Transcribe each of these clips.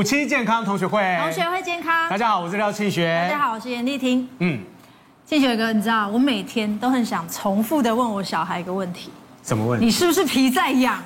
暑期健康同学会，同学会健康。大家好，我是廖庆学。大家好，我是严丽婷。嗯，庆学哥，你知道我每天都很想重复的问我小孩一个问题：什么问题？你是不是皮在痒？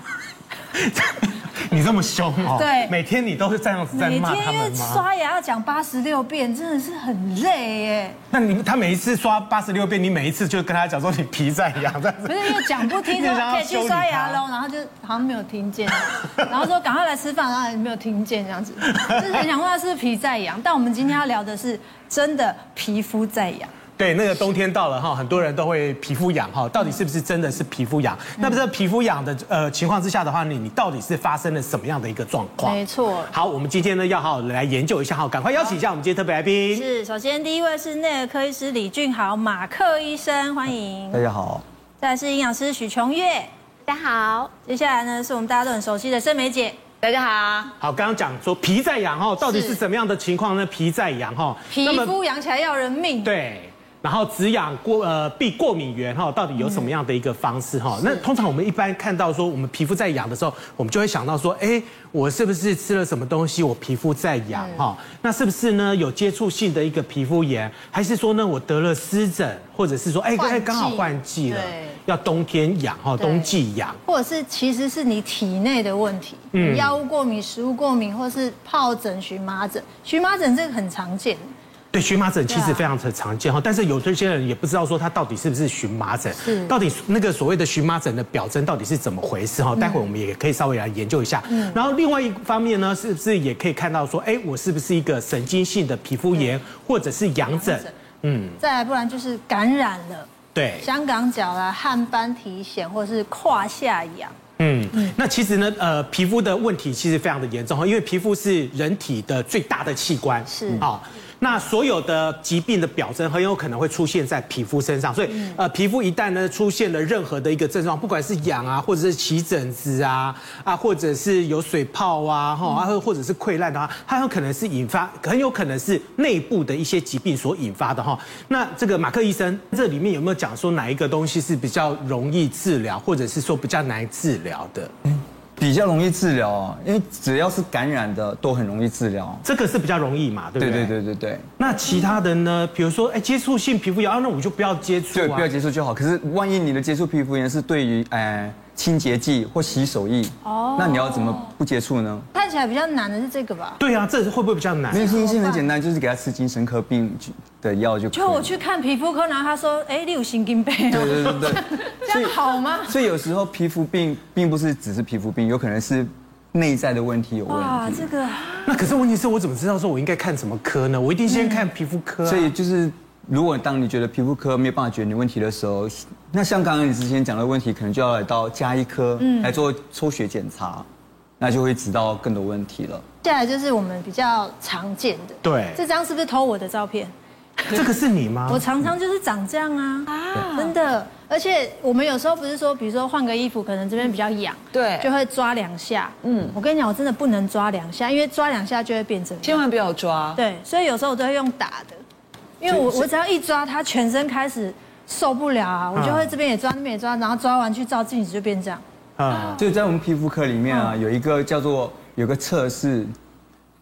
你这么凶哦？对，每天你都是这样子在骂他们吗？每天因为刷牙要讲八十六遍，真的是很累耶。那你他每一次刷八十六遍，你每一次就跟他讲说你皮在痒，这样子。不是因为讲不听，说可以去刷牙喽，然后就好像没有听见，然后说赶快来吃饭，然后也没有听见这样子，就是很想问他是不是皮在痒。但我们今天要聊的是真的皮肤在痒。对，那个冬天到了哈，很多人都会皮肤痒哈，到底是不是真的是皮肤痒？嗯、那么在皮肤痒的呃情况之下的话，你你到底是发生了什么样的一个状况？没错。好，我们今天呢要好好来研究一下哈，赶快邀请一下我们今天特别来宾。是，首先第一位是内耳科医师李俊豪马克医生，欢迎。大家好。再来是营养师许琼月，大家好。接下来呢是我们大家都很熟悉的盛梅姐，大家好。好，刚刚讲说皮在痒哈，到底是怎么样的情况呢？皮在痒哈，皮肤痒起来要人命。对。然后止痒过呃避过敏源哈，到底有什么样的一个方式哈？那通常我们一般看到说我们皮肤在痒的时候，我们就会想到说，哎，我是不是吃了什么东西，我皮肤在痒哈？那是不是呢有接触性的一个皮肤炎，还是说呢我得了湿疹，或者是说哎哎刚好换季了，要冬天痒哈，冬季痒，或者是其实是你体内的问题，嗯，药物过敏、食物过敏，或是疱疹、荨麻疹，荨麻疹这个很常见。对，荨麻疹其实非常的常见哈，但是有这些人也不知道说它到底是不是荨麻疹，是到底那个所谓的荨麻疹的表征到底是怎么回事哈？待会我们也可以稍微来研究一下。嗯，然后另外一方面呢，是不是也可以看到说，哎，我是不是一个神经性的皮肤炎或者是痒疹？嗯，再来不然就是感染了，对，香港脚啦、汗斑、体癣或者是胯下痒。嗯，那其实呢，呃，皮肤的问题其实非常的严重哈，因为皮肤是人体的最大的器官，是啊。那所有的疾病的表征很有可能会出现在皮肤身上，所以呃，皮肤一旦呢出现了任何的一个症状，不管是痒啊，或者是起疹子啊，啊，或者是有水泡啊，哈，啊，或者是溃烂的话，它有可能是引发，很有可能是内部的一些疾病所引发的哈。那这个马克医生，这里面有没有讲说哪一个东西是比较容易治疗，或者是说比较难治疗的？比较容易治疗啊，因为只要是感染的都很容易治疗，这个是比较容易嘛，对不对？对对对对对。那其他的呢？比如说，哎，接触性皮肤炎啊，那我就不要接触啊。对，不要接触就好。可是万一你的接触皮肤炎是对于哎清洁剂或洗手液，哦，那你要怎么不接触呢？看起来比较难的是这个吧？对啊，这会不会比较难？没有，其实很简单，就是给他吃精神科病的药就可以。就我去看皮肤科，然后他说，哎，你有神经病。对对对对。这样好吗？所以有时候皮肤病并不是只是皮肤病，有可能是。内在的问题有问题。哇，这个。那可是问题是我怎么知道说我应该看什么科呢？我一定先看皮肤科。所以就是，如果当你觉得皮肤科没有办法解决你问题的时候，那像刚刚你之前讲的问题，可能就要来到加医科，嗯，来做抽血检查，那就会知道更多问题了。接下来就是我们比较常见的。对。这张是不是偷我的照片？这个是你吗？我常常就是长这样啊，啊，真的。而且我们有时候不是说，比如说换个衣服，可能这边比较痒，对，就会抓两下。嗯，我跟你讲，我真的不能抓两下，因为抓两下就会变成。千万不要抓。对，所以有时候我都会用打的，因为我我只要一抓，它全身开始受不了啊，我就会这边也抓，那边也抓，然后抓完去照镜子就变这样。啊，就在我们皮肤科里面啊，有一个叫做有个测试。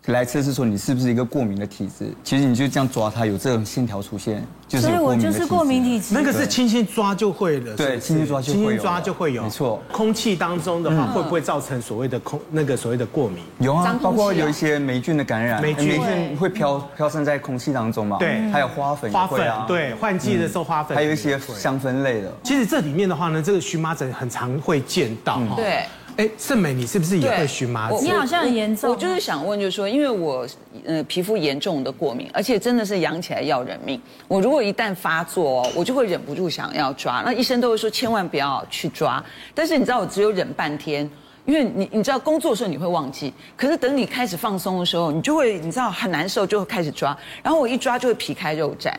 来测试说你是不是一个过敏的体质，其实你就这样抓它，有这种线条出现，就是有过敏的体质。所以我就是过敏体质。那个是轻轻抓就会了，对，轻轻抓就会有，轻轻抓就会有，没错。空气当中的话，会不会造成所谓的空那个所谓的过敏？有啊，包括有一些霉菌的感染，霉菌会飘飘散在空气当中嘛？对，还有花粉，花粉，对，换季的时候花粉，还有一些香氛类的。其实这里面的话呢，这个荨麻疹很常会见到哈。对。哎，盛美，你是不是也会荨麻疹？你好像很严重。我就是想问，就是说，因为我呃皮肤严重的过敏，而且真的是痒起来要人命。我如果一旦发作，我就会忍不住想要抓。那医生都会说千万不要去抓。但是你知道，我只有忍半天。因为你你知道工作的时候你会忘记，可是等你开始放松的时候，你就会你知道很难受，就会开始抓，然后我一抓就会皮开肉绽，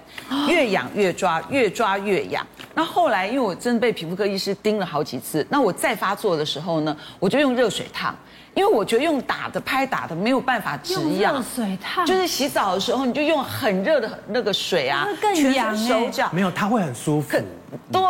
越痒越抓，越抓越痒。那后来因为我真的被皮肤科医师盯了好几次，那我再发作的时候呢，我就用热水烫。因为我觉得用打的拍打的没有办法止痒，热水烫。就是洗澡的时候你就用很热的那个水啊，全痒哎，手脚。没有，它会很舒服。对，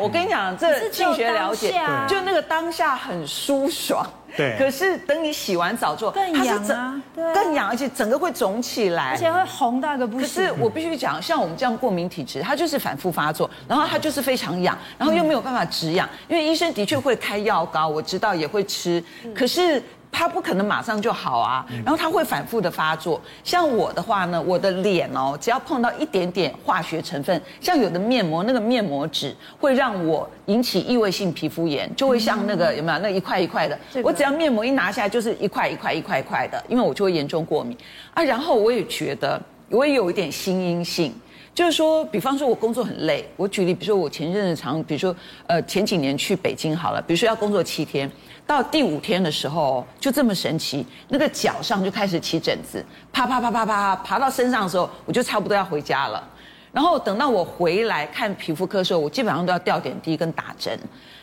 我跟你讲，这性学了解，就那个当下很舒爽。对。可是等你洗完澡之后，更痒啊，对，更痒，而且整个会肿起来，而且会红到一个不行。可是我必须讲，像我们这样过敏体质，它就是反复发作，然后它就是非常痒，然后又没有办法止痒，因为医生的确会开药膏，我知道也会吃，可是。它不可能马上就好啊，然后它会反复的发作。像我的话呢，我的脸哦，只要碰到一点点化学成分，像有的面膜，那个面膜纸会让我引起异位性皮肤炎，就会像那个有没有那一块一块的。我只要面膜一拿下来，就是一块一块一块一块的，因为我就会严重过敏啊。然后我也觉得我也有一点心因性。就是说，比方说，我工作很累。我举例，比如说，我前阵子常，比如说，呃，前几年去北京好了，比如说要工作七天，到第五天的时候，就这么神奇，那个脚上就开始起疹子，啪啪啪啪啪，爬到身上的时候，我就差不多要回家了。然后等到我回来看皮肤科的时候，我基本上都要吊点滴跟打针。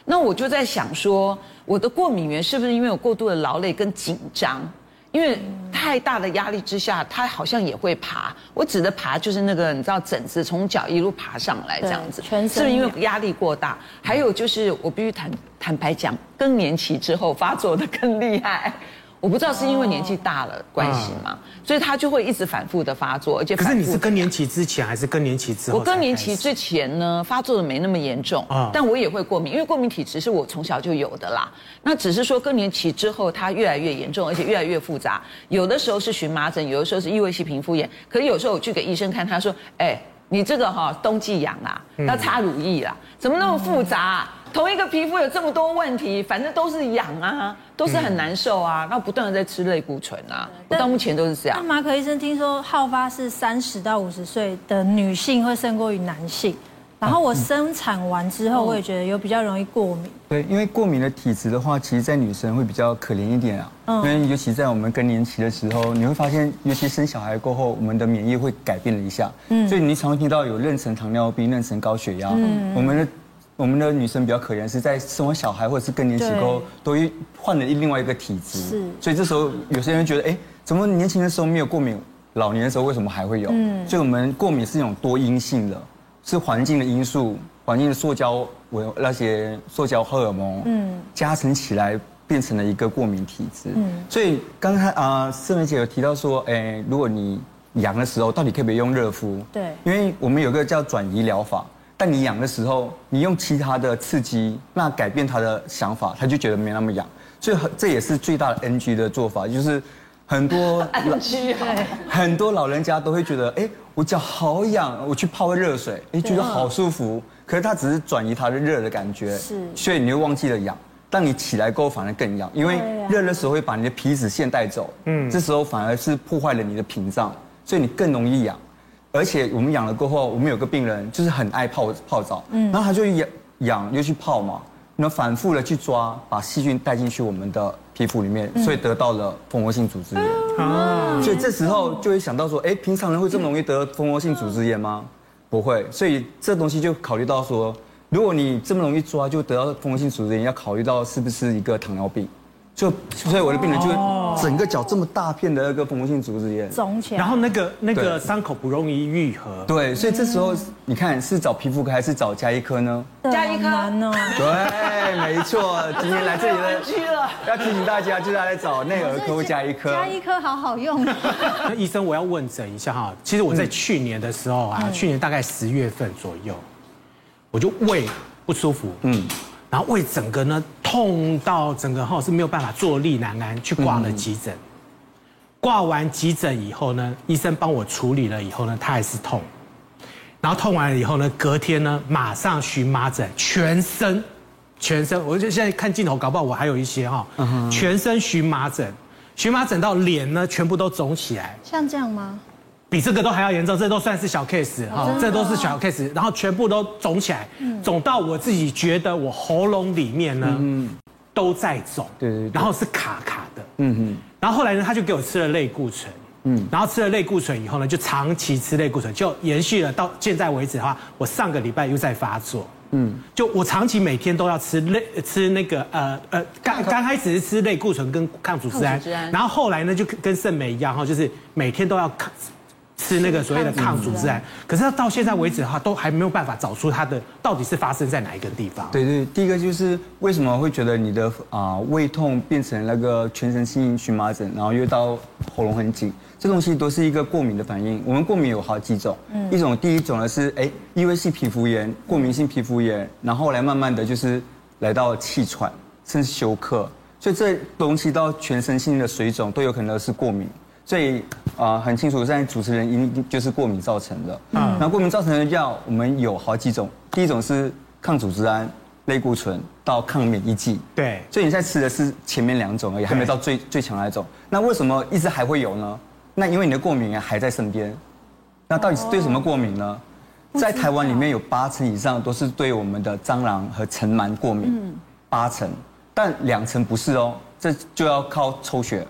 那我就在想说，我的过敏源是不是因为我过度的劳累跟紧张？因为太大的压力之下，它好像也会爬。我指的爬就是那个，你知道疹子从脚一路爬上来这样子，是不是因为压力过大？还有就是，我必须坦坦白讲，更年期之后发作的更厉害。我不知道是因为年纪大了关系吗？哦、所以他就会一直反复的发作，而且可是你是更年期之前还是更年期之后？我更年期之前呢，发作的没那么严重，哦、但我也会过敏，因为过敏体质是我从小就有的啦。那只是说更年期之后，它越来越严重，而且越来越复杂。有的时候是荨麻疹，有的时候是异位性皮肤炎。可是有时候我去给医生看，他说：“哎，你这个哈冬季痒啊，要擦乳液啦，怎么那么复杂、啊？”嗯同一个皮肤有这么多问题，反正都是痒啊，都是很难受啊，然后不断的在吃类固醇啊，我到目前都是这样。那马可医生听说好发是三十到五十岁的女性会胜过于男性，然后我生产完之后，我也觉得有比较容易过敏。对，因为过敏的体质的话，其实在女生会比较可怜一点啊，因为尤其在我们更年期的时候，你会发现，尤其生小孩过后，我们的免疫会改变了一下，嗯，所以你常会听到有妊娠糖尿病、妊娠高血压，嗯，我们的。我们的女生比较可怜，是在生完小孩或者是更年期后，都会换了另外一个体质。是，所以这时候有些人觉得，哎，怎么年轻的时候没有过敏，老年的时候为什么还会有？嗯，所以我们过敏是一种多因性的，是环境的因素，环境的塑胶我那些塑胶荷尔蒙，嗯，加成起来变成了一个过敏体质。嗯，所以刚才啊，思梅姐有提到说，哎，如果你痒的时候，到底可不可以用热敷？对，因为我们有个叫转移疗法。但你痒的时候，你用其他的刺激，那改变他的想法，他就觉得没那么痒，所以这也是最大的 NG 的做法，就是很多 NG 很多老人家都会觉得，哎，我脚好痒，我去泡个热水，哎，觉得好舒服，可是他只是转移他的热的感觉，是，所以你会忘记了痒，但你起来过后反而更痒，因为热的时候会把你的皮脂腺带走，嗯，这时候反而是破坏了你的屏障，所以你更容易痒。而且我们痒了过后，我们有个病人就是很爱泡泡澡，嗯，然后他就痒痒又去泡嘛，然后反复的去抓，把细菌带进去我们的皮肤里面，所以得到了蜂窝性组织炎。啊，所以这时候就会想到说，哎，平常人会这么容易得蜂窝性组织炎吗？不会，所以这东西就考虑到说，如果你这么容易抓就得到蜂窝性组织炎，要考虑到是不是一个糖尿病。就所以我的病人就整个脚这么大片的那个蜂窝性组织炎，肿起来，然后那个那个伤口不容易愈合。对，所以这时候你看是找皮肤科还是找加医科呢？加医科呢？对，没错。今天来这里了，要提醒大家，就是要来找内耳科、加医科。加医科好好用。那医生，我要问诊一下哈。其实我在去年的时候啊，去年大概十月份左右，我就胃不舒服，嗯。然后胃整个呢痛到整个哈是没有办法坐立难安，去挂了急诊。挂完急诊以后呢，医生帮我处理了以后呢，他还是痛。然后痛完了以后呢，隔天呢马上荨麻疹，全身，全身，我就现在看镜头，搞不好我还有一些哈，全身荨麻疹，荨麻疹到脸呢全部都肿起来。像这样吗？比这个都还要严重，这都算是小 case 哈，这都是小 case，然后全部都肿起来，肿到我自己觉得我喉咙里面呢都在肿，对对，然后是卡卡的，嗯嗯，然后后来呢，他就给我吃了类固醇，嗯，然后吃了类固醇以后呢，就长期吃类固醇，就延续了到现在为止的话，我上个礼拜又在发作，嗯，就我长期每天都要吃类吃那个呃呃刚刚开始是吃类固醇跟抗组织胺，然后后来呢就跟圣美一样哈，就是每天都要吃那个所谓的抗组织胺，可是到现在为止的话，都还没有办法找出它的到底是发生在哪一个地方。对对，第一个就是为什么会觉得你的啊胃痛变成那个全身性荨麻疹，然后又到喉咙很紧，这东西都是一个过敏的反应。我们过敏有好几种，一种第一种呢是哎异位性皮肤炎、过敏性皮肤炎，然后来慢慢的就是来到气喘，甚至休克，所以这东西到全身性的水肿都有可能是过敏。所以啊，很清楚，现在主持人一定就是过敏造成的。嗯，那过敏造成的药，我们有好几种。第一种是抗组织胺、类固醇到抗免疫剂。对。所以你现在吃的是前面两种而已，还没到最最强那种。那为什么一直还会有呢？那因为你的过敏还在身边。那到底是对什么过敏呢？在台湾里面有八成以上都是对我们的蟑螂和尘螨过敏。嗯。八成，但两成不是哦，这就要靠抽血。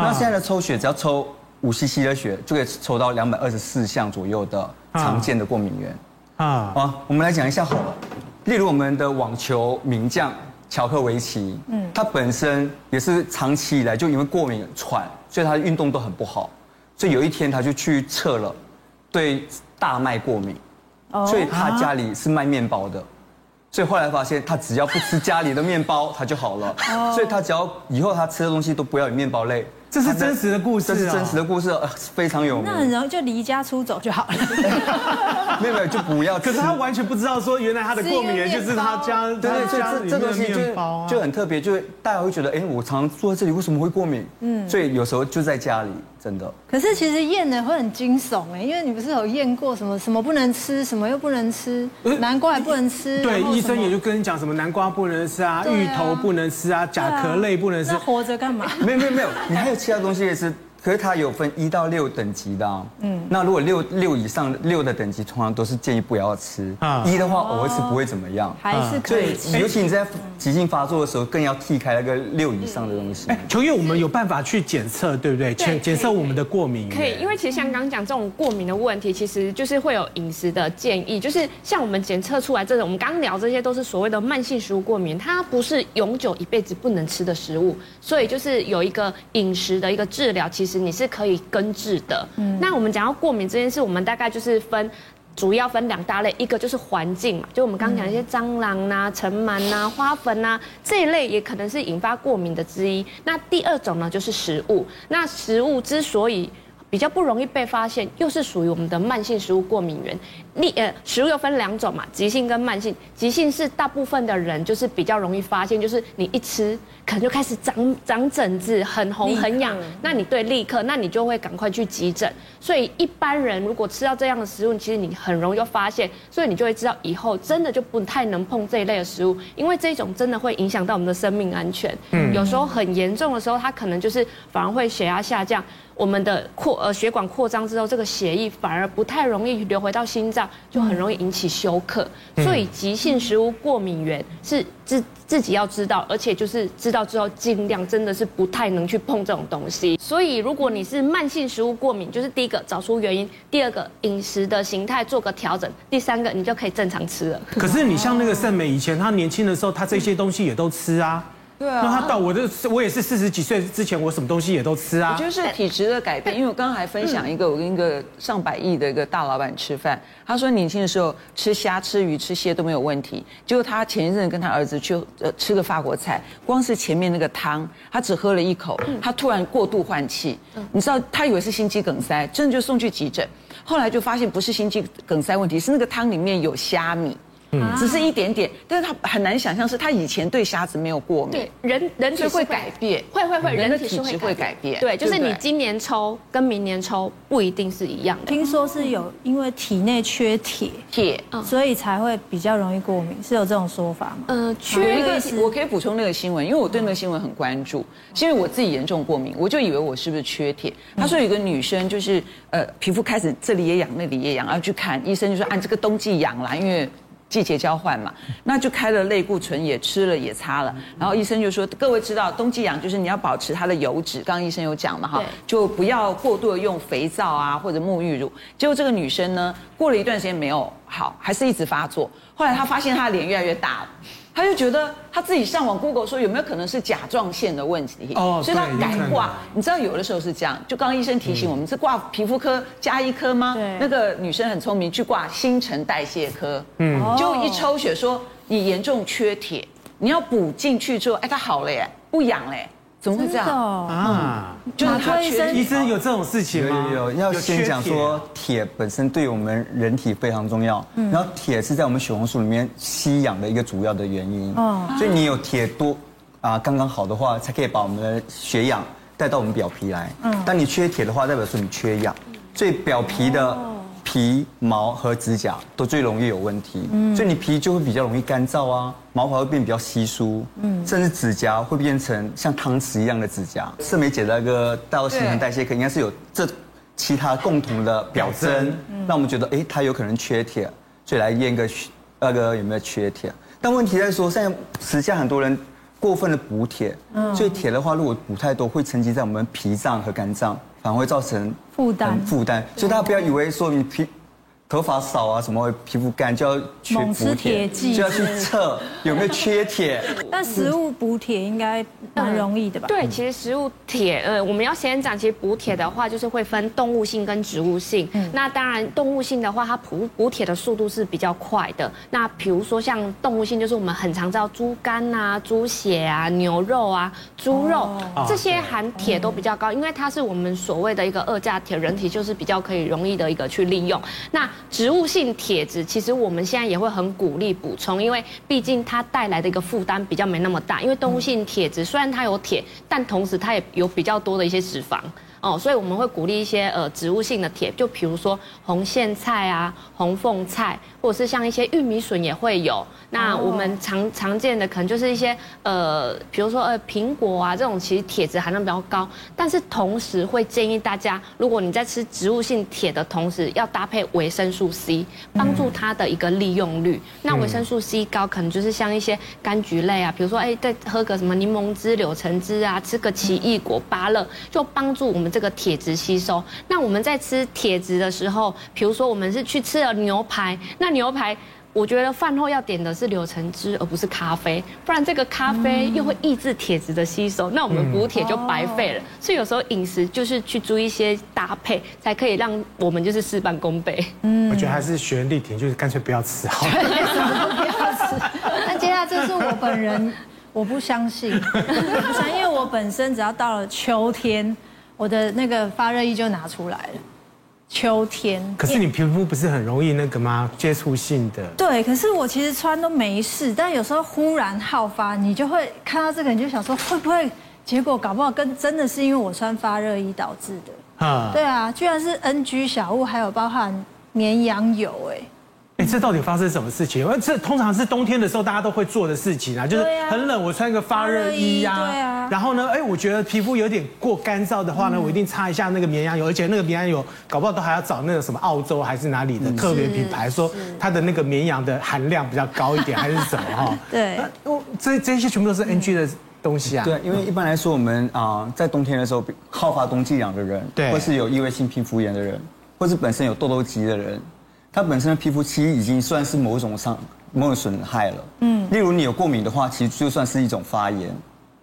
那现在的抽血，只要抽五 cc 的血，就可以抽到两百二十四项左右的常见的过敏源。啊，啊，我们来讲一下好了。例如我们的网球名将乔克维奇，嗯，他本身也是长期以来就因为过敏喘，所以他的运动都很不好。所以有一天他就去测了，对大麦过敏，所以他家里是卖面包的。所以后来发现，他只要不吃家里的面包，他就好了。所以他只要以后他吃的东西都不要有面包类。这是真实的故事，这是真实的故事，非常有名。那很容易就离家出走就好了。没有没有，就不要。可是他完全不知道说，原来他的过敏源就是他家。对对，所以这这东西就就很特别，就大家会觉得，哎，我常常坐在这里，为什么会过敏？嗯，所以有时候就在家里，真的。可是其实验的会很惊悚哎，因为你不是有验过什么什么不能吃，什么又不能吃，南瓜也不能吃。对，医生也就跟你讲什么南瓜不能吃啊，芋头不能吃啊，甲壳类不能吃。那活着干嘛？没有没有没有，你还有。其他东西也是，可是它有分一到六等级的。嗯，那如果六六以上六的等级，通常都是建议不要吃。啊，一的话偶尔吃不会怎么样，还是可以。尤其你在急性发作的时候，更要剔开那个六以上的东西。琼月，我们有办法去检测，对不对？检检测我们的过敏。可以，因为其实像刚刚讲这种过敏的问题，其实就是会有饮食的建议，就是像我们检测出来这种，我们刚刚聊这些都是所谓的慢性食物过敏，它不是永久一辈子不能吃的食物，所以就是有一个饮食的一个治疗。其实你是可以根治的。嗯，那我们讲到过敏这件事，我们大概就是分，主要分两大类，一个就是环境嘛，就我们刚刚讲一些蟑螂呐、尘螨呐、花粉呐这一类，也可能是引发过敏的之一。那第二种呢，就是食物。那食物之所以比较不容易被发现，又是属于我们的慢性食物过敏源。你呃，食物又分两种嘛，急性跟慢性。急性是大部分的人就是比较容易发现，就是你一吃可能就开始长长疹子，很红很痒。那你对立刻，那你就会赶快去急诊。所以一般人如果吃到这样的食物，其实你很容易就发现，所以你就会知道以后真的就不太能碰这一类的食物，因为这种真的会影响到我们的生命安全。嗯，有时候很严重的时候，它可能就是反而会血压下降。我们的扩呃血管扩张之后，这个血液反而不太容易流回到心脏，就很容易引起休克。所以急性食物过敏源是自自己要知道，而且就是知道之后尽量真的是不太能去碰这种东西。所以如果你是慢性食物过敏，就是第一个找出原因，第二个饮食的形态做个调整，第三个你就可以正常吃了。可是你像那个盛美以前，他年轻的时候，他这些东西也都吃啊。对啊，那他到我的，我也是四十几岁之前，我什么东西也都吃啊。我觉得是体质的改变，因为我刚刚还分享一个，我跟一个上百亿的一个大老板吃饭，他说年轻的时候吃虾、吃鱼、吃蟹都没有问题，结果他前一阵跟他儿子去呃吃个法国菜，光是前面那个汤，他只喝了一口，他突然过度换气，你知道他以为是心肌梗塞，真的就送去急诊，后来就发现不是心肌梗塞问题，是那个汤里面有虾米。嗯，只是一点点，但是他很难想象是他以前对虾子没有过敏。对，人人体会改变，会会会，人的体质会改变。对，就是你今年抽跟明年抽不一定是一样的。听说是有因为体内缺铁，铁，所以才会比较容易过敏，是有这种说法吗？呃，缺一个，我可以补充那个新闻，因为我对那个新闻很关注，是因为我自己严重过敏，我就以为我是不是缺铁。他说有一个女生就是呃皮肤开始这里也痒那里也痒，然后去看医生就说按这个冬季痒啦，因为。季节交换嘛，那就开了类固醇，也吃了，也擦了。然后医生就说：“各位知道，冬季痒就是你要保持它的油脂。刚刚医生有讲嘛，哈，就不要过度的用肥皂啊或者沐浴乳。”结果这个女生呢，过了一段时间没有好，还是一直发作。后来她发现她的脸越来越大了，他就觉得他自己上网 Google 说有没有可能是甲状腺的问题，哦，所以他改挂。你知道有的时候是这样，就刚刚医生提醒我们是挂皮肤科加一科吗？对，那个女生很聪明，去挂新陈代谢科，嗯，就一抽血说你严重缺铁，你要补进去之后，哎，他好了耶，不痒嘞。怎么会这样啊？就是他缺医生有这种事情吗？有有，要先讲说铁本身对我们人体非常重要，然后铁是在我们血红素里面吸氧的一个主要的原因。哦，所以你有铁多啊，刚刚好的话，才可以把我们的血氧带到我们表皮来。嗯，当你缺铁的话，代表说你缺氧，所以表皮的。皮毛和指甲都最容易有问题，嗯，所以你皮就会比较容易干燥啊，毛发会变比较稀疏，嗯，甚至指甲会变成像汤匙一样的指甲。盛梅姐的那个到新陈代谢科应该是有这其他共同的表征，让我们觉得哎，他有可能缺铁，所以来验个那个有没有缺铁。但问题在说，现在时下很多人过分的补铁，嗯，所以铁的话如果补太多，会沉积在我们脾脏和肝脏。反而会造成负担，负担，所以大家不要以为说你皮头发少啊，什么会皮肤干就要去补铁，就要去测有没有缺铁。但食物补铁应该蛮容易的吧？对，其实食物铁，呃，我们要先讲，其实补铁的话，就是会分动物性跟植物性。那当然，动物性的话，它补补铁的速度是比较快的。那比如说像动物性，就是我们很常知道猪肝啊、猪血啊、牛肉啊、猪肉这些含铁都比较高，因为它是我们所谓的一个二价铁，人体就是比较可以容易的一个去利用。那植物性铁质，其实我们现在也会很鼓励补充，因为毕竟它带来的一个负担比较没那么大。因为动物性铁质虽然它有铁，但同时它也有比较多的一些脂肪。哦，所以我们会鼓励一些呃植物性的铁，就比如说红苋菜啊、红凤菜，或者是像一些玉米笋也会有。那我们常常见的可能就是一些呃，比如说呃苹果啊这种，其实铁质含量比较高。但是同时会建议大家，如果你在吃植物性铁的同时，要搭配维生素 C，帮助它的一个利用率。那维生素 C 高，可能就是像一些柑橘类啊，比如说哎，再喝个什么柠檬汁、柳橙汁啊，吃个奇异果、芭乐，就帮助我们。这个铁质吸收，那我们在吃铁质的时候，比如说我们是去吃了牛排，那牛排我觉得饭后要点的是柳橙汁，而不是咖啡，不然这个咖啡又会抑制铁质的吸收，那我们补铁就白费了。所以有时候饮食就是去注意一些搭配，才可以让我们就是事半功倍。嗯，我觉得还是学力挺，就是干脆不要吃好了。不要吃。那接下来这是我本人，我不相信，不相信，因为我本身只要到了秋天。我的那个发热衣就拿出来了，秋天。可是你皮肤不是很容易那个吗？接触性的。对，可是我其实穿都没事，但有时候忽然好发，你就会看到这个，你就想说会不会？结果搞不好跟真的是因为我穿发热衣导致的。啊。对啊，居然是 NG 小物，还有包含绵羊油，哎。哎，这到底发生什么事情？这通常是冬天的时候大家都会做的事情啊，就是很冷，我穿一个发热衣呀。对啊。然后呢，哎，我觉得皮肤有点过干燥的话呢，我一定擦一下那个绵羊油，而且那个绵羊油搞不好都还要找那个什么澳洲还是哪里的特别品牌，说它的那个绵羊的含量比较高一点，还是什么哈？对。这这些全部都是 NG 的东西啊。对，因为一般来说，我们啊在冬天的时候好发冬季痒的人，对，或是有异位性皮肤炎的人，或是本身有痘痘肌的人。它本身的皮肤其实已经算是某种伤、某种损害了。嗯，例如你有过敏的话，其实就算是一种发炎。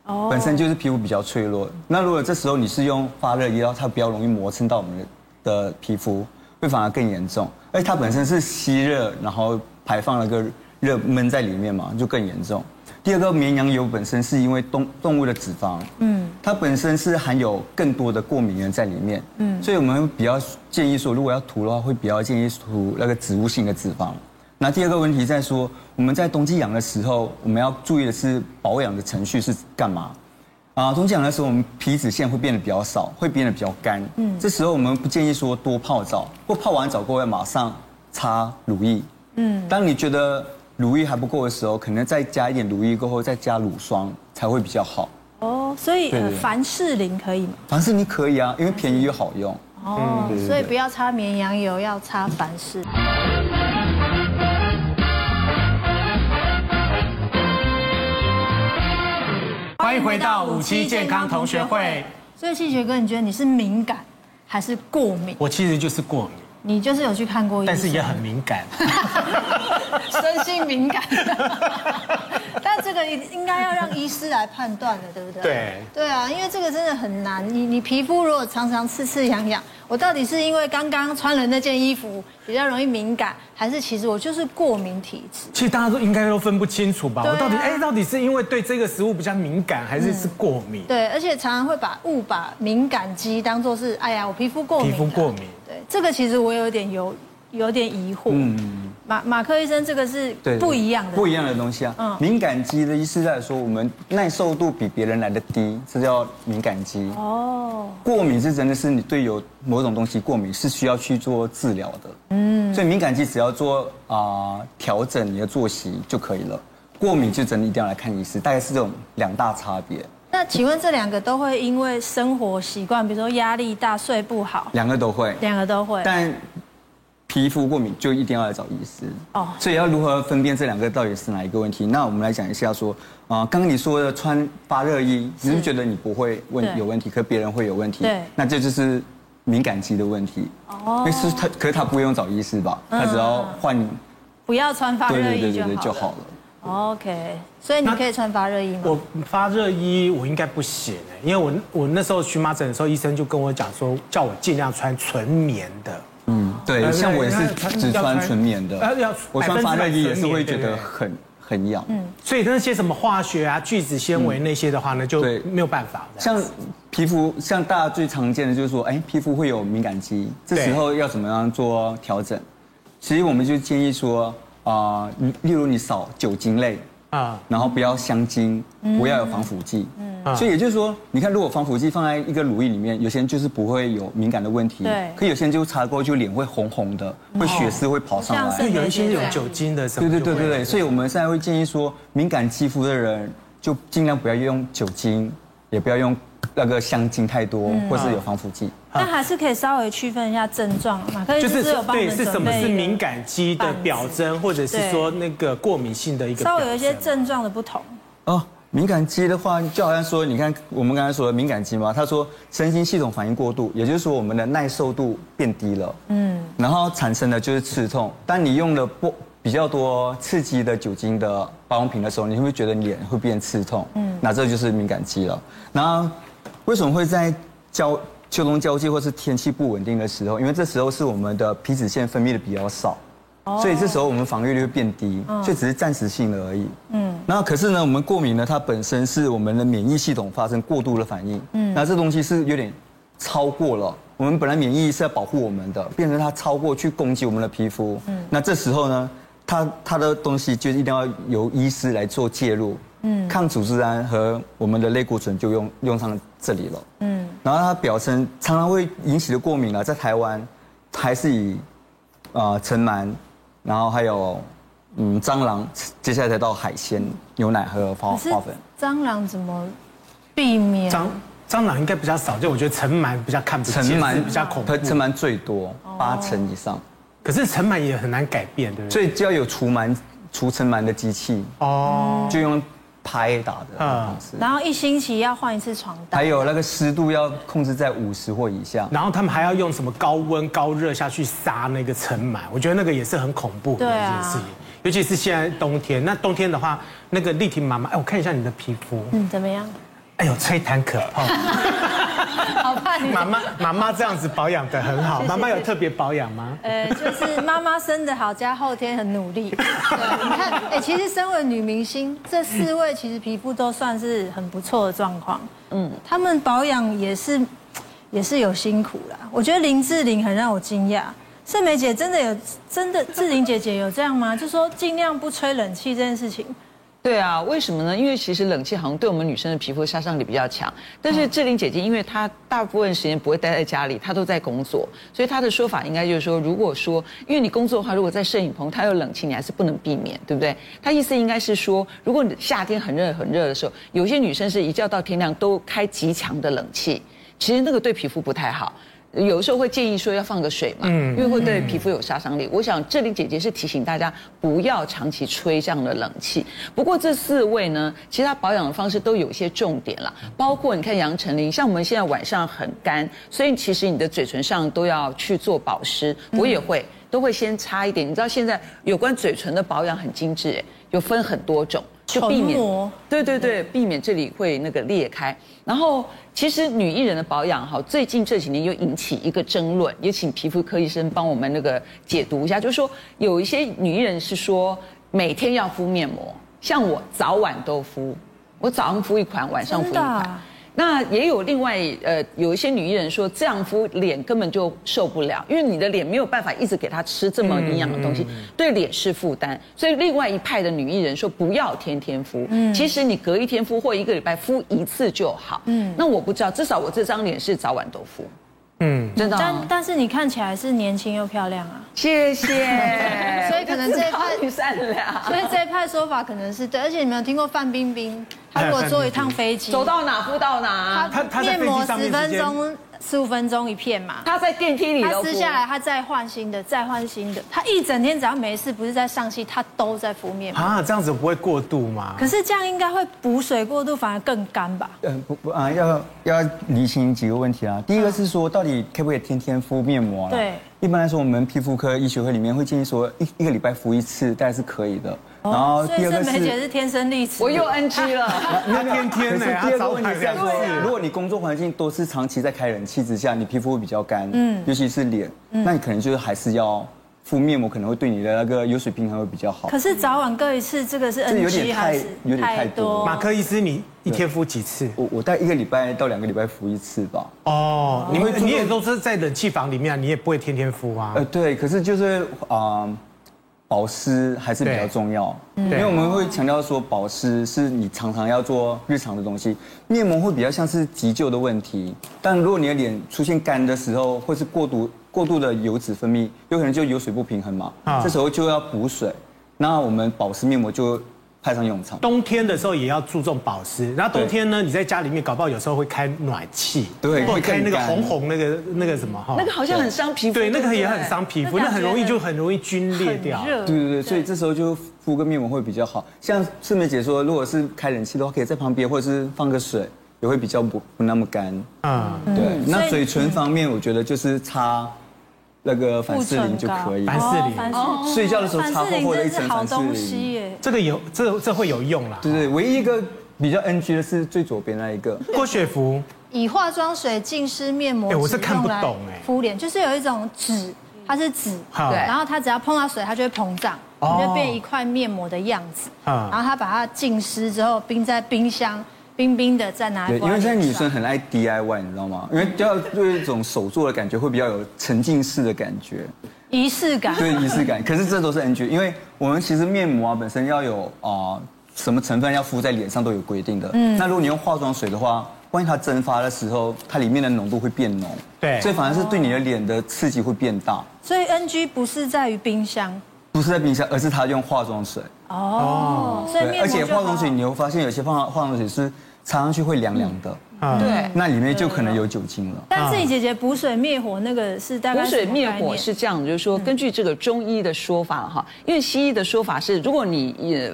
哦，本身就是皮肤比较脆弱。那如果这时候你是用发热衣，它比较容易磨蹭到我们的皮肤，会反而更严重。而且它本身是吸热，然后排放了个热闷在里面嘛，就更严重。第二个绵羊油本身是因为动动物的脂肪，嗯，它本身是含有更多的过敏原在里面，嗯，所以我们比较建议说，如果要涂的话，会比较建议涂那个植物性的脂肪。那第二个问题在说，我们在冬季养的时候，我们要注意的是保养的程序是干嘛？啊，冬季养的时候，我们皮脂腺会变得比较少，会变得比较干，嗯，这时候我们不建议说多泡澡，或泡完澡过后要马上擦乳液，嗯，当你觉得。乳液还不够的时候，可能再加一点乳液过后，再加乳霜才会比较好。哦，所以凡士林可以吗？凡士林可以啊，因为便宜又好用。哦，所以不要擦绵羊油，要擦凡士。欢迎回到五期健康同学会。所以庆学哥，你觉得你是敏感还是过敏？我其实就是过敏。你就是有去看过医生，但是也很敏感，身心敏感。应该要让医师来判断的，对不对？对。对啊，因为这个真的很难。你你皮肤如果常常刺刺痒痒，我到底是因为刚刚穿了那件衣服比较容易敏感，还是其实我就是过敏体质？其实大家都应该都分不清楚吧？我到底哎，到底是因为对这个食物比较敏感，还是是过敏？对，而且常常会把误把敏感肌当做是哎呀，我皮肤过敏。皮肤过敏。对，这个其实我有点有。有点疑惑，嗯，马马克医生，这个是不一样的，不一样的东西啊。嗯，敏感肌的意思在说，我们耐受度比别人来的低，这叫敏感肌。哦，过敏是真的是你对有某种东西过敏，是需要去做治疗的。嗯，所以敏感肌只要做啊调整你的作息就可以了，过敏就真的一定要来看医师，大概是这种两大差别。那请问这两个都会因为生活习惯，比如说压力大、睡不好，两个都会，两个都会，但。皮肤过敏就一定要来找医师哦，所以要如何分辨这两个到底是哪一个问题？那我们来讲一下说，啊，刚刚你说的穿发热衣，你是觉得你不会问有问题，可别人会有问题，对，那这就是敏感肌的问题哦。那是他，可是他不用找医师吧？他只要换，不要穿发热衣就好了。OK，所以你可以穿发热衣吗？我发热衣我应该不行哎，因为我我那时候荨麻疹的时候，医生就跟我讲说，叫我尽量穿纯棉的。嗯，对，像我也是只穿纯棉的，我穿发热衣也是会觉得很很痒。嗯，所以那些什么化学啊、聚酯纤维那些的话呢，就没有办法。像皮肤，像大家最常见的就是说，哎，皮肤会有敏感肌，这时候要怎么样做调整？其实我们就建议说，啊，例如你少酒精类。啊，然后不要香精，不要有防腐剂，嗯，所以也就是说，你看，如果防腐剂放在一个乳液里面，有些人就是不会有敏感的问题，对，可有些人就擦过就脸会红红的，会血丝会跑上来，对，有一些有酒精的什么，对对对对对，所以我们现在会建议说，敏感肌肤的人就尽量不要用酒精，也不要用。那个香精太多，或是有防腐剂，那还是可以稍微区分一下症状嘛？可以就是对，是什么是敏感肌的表征，或者是说那个过敏性的一个，稍微有一些症状的不同。哦，敏感肌的话，就好像说，你看我们刚才说的敏感肌嘛，他说神经系统反应过度，也就是说我们的耐受度变低了，嗯，然后产生的就是刺痛。当你用了不比较多刺激的酒精的保养品的时候，你会不会觉得脸会变刺痛？嗯，那这就是敏感肌了，然后。为什么会在交秋冬交际或是天气不稳定的时候？因为这时候是我们的皮脂腺分泌的比较少，所以这时候我们防御率会变低，所以只是暂时性的而已。嗯，那可是呢，我们过敏呢，它本身是我们的免疫系统发生过度的反应。嗯，那这东西是有点超过了，我们本来免疫是要保护我们的，变成它超过去攻击我们的皮肤。嗯，那这时候呢，它它的东西就一定要由医师来做介入。嗯，抗组织胺和我们的类固醇就用用上这里了。嗯，然后它表层常常会引起的过敏呢，在台湾还是以呃尘螨，然后还有嗯蟑螂，接下来才到海鲜、牛奶和花花粉。蟑螂怎么避免？蟑蟑螂应该比较少，就我觉得尘螨比较看不见，尘螨比较恐怖，尘螨最多八成以上。可是尘螨也很难改变，对不对？所以就要有除螨除尘螨的机器哦，就用。拍打的方式，然后一星期要换一次床单，还有那个湿度要控制在五十或以下，然后他们还要用什么高温高热下去杀那个尘螨，我觉得那个也是很恐怖的一件事情，尤其是现在冬天，那冬天的话，那个丽婷妈妈，哎，我看一下你的皮肤，嗯，怎么样？哎呦，吹弹可破。好怕你妈妈妈妈这样子保养的很好，妈妈有特别保养吗？呃，就是妈妈生的好加后天很努力。对，你看，哎，其实身为女明星，这四位其实皮肤都算是很不错的状况。嗯，他们保养也是也是有辛苦啦。我觉得林志玲很让我惊讶，盛梅姐真的有真的志玲姐姐有这样吗？就说尽量不吹冷气这件事情。对啊，为什么呢？因为其实冷气好像对我们女生的皮肤杀伤力比较强。但是志玲姐姐，因为她大部分时间不会待在家里，她都在工作，所以她的说法应该就是说，如果说因为你工作的话，如果在摄影棚它有冷气，你还是不能避免，对不对？她意思应该是说，如果你夏天很热很热的时候，有些女生是一觉到天亮都开极强的冷气，其实那个对皮肤不太好。有的时候会建议说要放个水嘛，因为会对皮肤有杀伤力。我想志玲姐姐是提醒大家不要长期吹这样的冷气。不过这四位呢，其他保养的方式都有一些重点了，包括你看杨丞琳，像我们现在晚上很干，所以其实你的嘴唇上都要去做保湿。我也会，都会先擦一点。你知道现在有关嘴唇的保养很精致，哎，有分很多种。就避免，对对对，避免这里会那个裂开。然后，其实女艺人的保养哈，最近这几年又引起一个争论，也请皮肤科医生帮我们那个解读一下，就是说有一些女艺人是说每天要敷面膜，像我早晚都敷，我早上敷一款，晚上敷一款。那也有另外呃，有一些女艺人说这样敷脸根本就受不了，因为你的脸没有办法一直给她吃这么营养的东西，对脸是负担。所以另外一派的女艺人说不要天天敷，其实你隔一天敷或一个礼拜敷一次就好。嗯，那我不知道，至少我这张脸是早晚都敷。嗯，真的。但但是你看起来是年轻又漂亮啊，谢谢。所以可能这一派 女善良，所以这一派说法可能是对，而且你没有听过范冰冰？她如果坐一趟飞机，走到哪敷到哪，她面膜十分钟。十五分钟一片嘛，他在电梯里，他撕下来，他再换新的，再换新的，他一整天只要没事，不是在上戏，他都在敷面膜啊，这样子不会过度吗？可是这样应该会补水过度，反而更干吧？嗯，不不啊，要要厘清几个问题啊。第一个是说，到底可不可以天天敷面膜？对，一般来说，我们皮肤科医学会里面会建议说，一一个礼拜敷一次，大概是可以的。然后第二个是，梅姐是天生丽质，我又 NG 了，那 天天呢？第二个问题是说，如果你工作环境都是长期在开冷气之下，你皮肤会比较干，嗯，尤其是脸，那你可能就是还是要敷面膜，可能会对你的那个油水平衡会比较好。可是早晚各一次，这个是 NG 还是有点太多？马克医师，你一天敷几次？我我大概一个礼拜到两个礼拜敷一次吧。哦，你会你也都是在冷气房里面，你也不会天天敷啊？呃，对，可是就是啊。保湿还是比较重要，因为我们会强调说，保湿是你常常要做日常的东西。面膜会比较像是急救的问题，但如果你的脸出现干的时候，或是过度过度的油脂分泌，有可能就油水不平衡嘛，这时候就要补水。那我们保湿面膜就。派上用场。冬天的时候也要注重保湿，然后冬天呢，你在家里面搞不好有时候会开暖气，对，会开那个红红那个那个什么哈，那个好像很伤皮肤，对，那个也很伤皮肤，那很容易就很容易皲裂掉。对对对，所以这时候就敷个面膜会比较好。像世梅姐说，如果是开冷气的话，可以在旁边或者是放个水，也会比较不不那么干。嗯，对。那嘴唇方面，我觉得就是擦。那个凡士林就可以，凡士林，睡觉的时候擦厚厚的一层凡士林，这个有，这这会有用啦。对对，唯一一个比较 NG 的是最左边那一个。郭雪芙以化妆水浸湿面膜，哎，我是看不懂哎。敷脸就是有一种纸，它是纸，对，然后它只要碰到水，它就会膨胀，就变一块面膜的样子。然后它把它浸湿之后，冰在冰箱。冰冰的在哪里？对，因为现在女生很爱 DIY，你知道吗？因为要有一种手做的感觉，会比较有沉浸式的感觉，仪式感。对，仪式感。可是这都是 NG，因为我们其实面膜啊本身要有啊什么成分要敷在脸上都有规定的。嗯。那如果你用化妆水的话，万一它蒸发的时候，它里面的浓度会变浓。对。所以反而是对你的脸的刺激会变大。所以 NG 不是在于冰箱，不是在冰箱，而是它用化妆水。哦。所以面。而且化妆水你会发现有些化化妆水是。擦上去会凉凉的，嗯，对，那里面就可能有酒精了。但自己姐姐补水灭火那个是大概补水灭火是这样，就是说根据这个中医的说法哈，因为西医的说法是，如果你也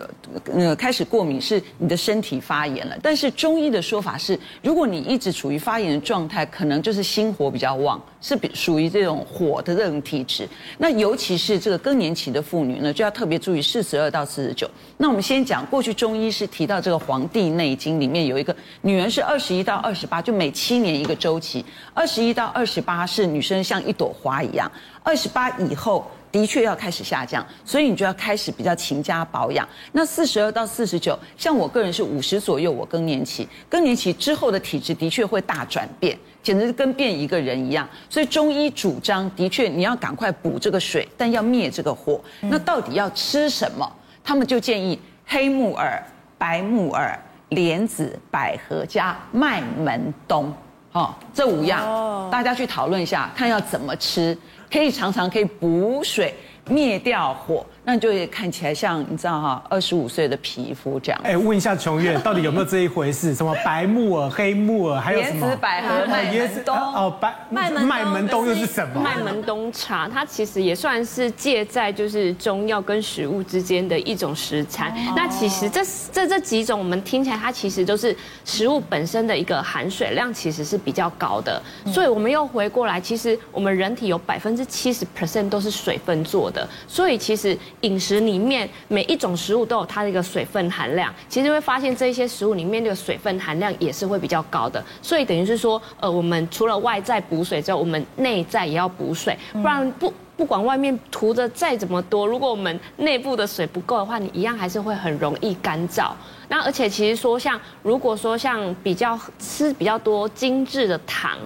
呃开始过敏，是你的身体发炎了，但是中医的说法是，如果你一直处于发炎的状态，可能就是心火比较旺，是比属于这种火的这种体质。那尤其是这个更年期的妇女呢，就要特别注意四十二到四十九。那我们先讲过去中医是提到这个《黄帝内经》里面有一个女人是二十一到二十八，就每七年一个周期。二十一到二十八是女生像一朵花一样，二十八以后的确要开始下降，所以你就要开始比较勤加保养。那四十二到四十九，像我个人是五十左右，我更年期，更年期之后的体质的确会大转变，简直是跟变一个人一样。所以中医主张的确你要赶快补这个水，但要灭这个火。那到底要吃什么？他们就建议黑木耳、白木耳、莲子、百合加麦门冬，哦，这五样，大家去讨论一下，看要怎么吃，可以常常可以补水，灭掉火。那你就也看起来像你知道哈，二十五岁的皮肤这样。哎，问一下琼月，到底有没有这一回事？什么白木耳、黑木耳，还有什么？莲子、百合、麦门冬。哦，白麦门麦门冬又是什么？麦门冬茶，它其实也算是介在就是中药跟食物之间的一种食材。那其实这这这几种我们听起来，它其实都是食物本身的一个含水量其实是比较高的。所以我们又回过来，其实我们人体有百分之七十 percent 都是水分做的。的。所以其实饮食里面每一种食物都有它的一个水分含量，其实会发现这些食物里面的水分含量也是会比较高的。所以等于是说，呃，我们除了外在补水之后，我们内在也要补水，不然不。不管外面涂的再怎么多，如果我们内部的水不够的话，你一样还是会很容易干燥。那而且其实说像，如果说像比较吃比较多精致的糖，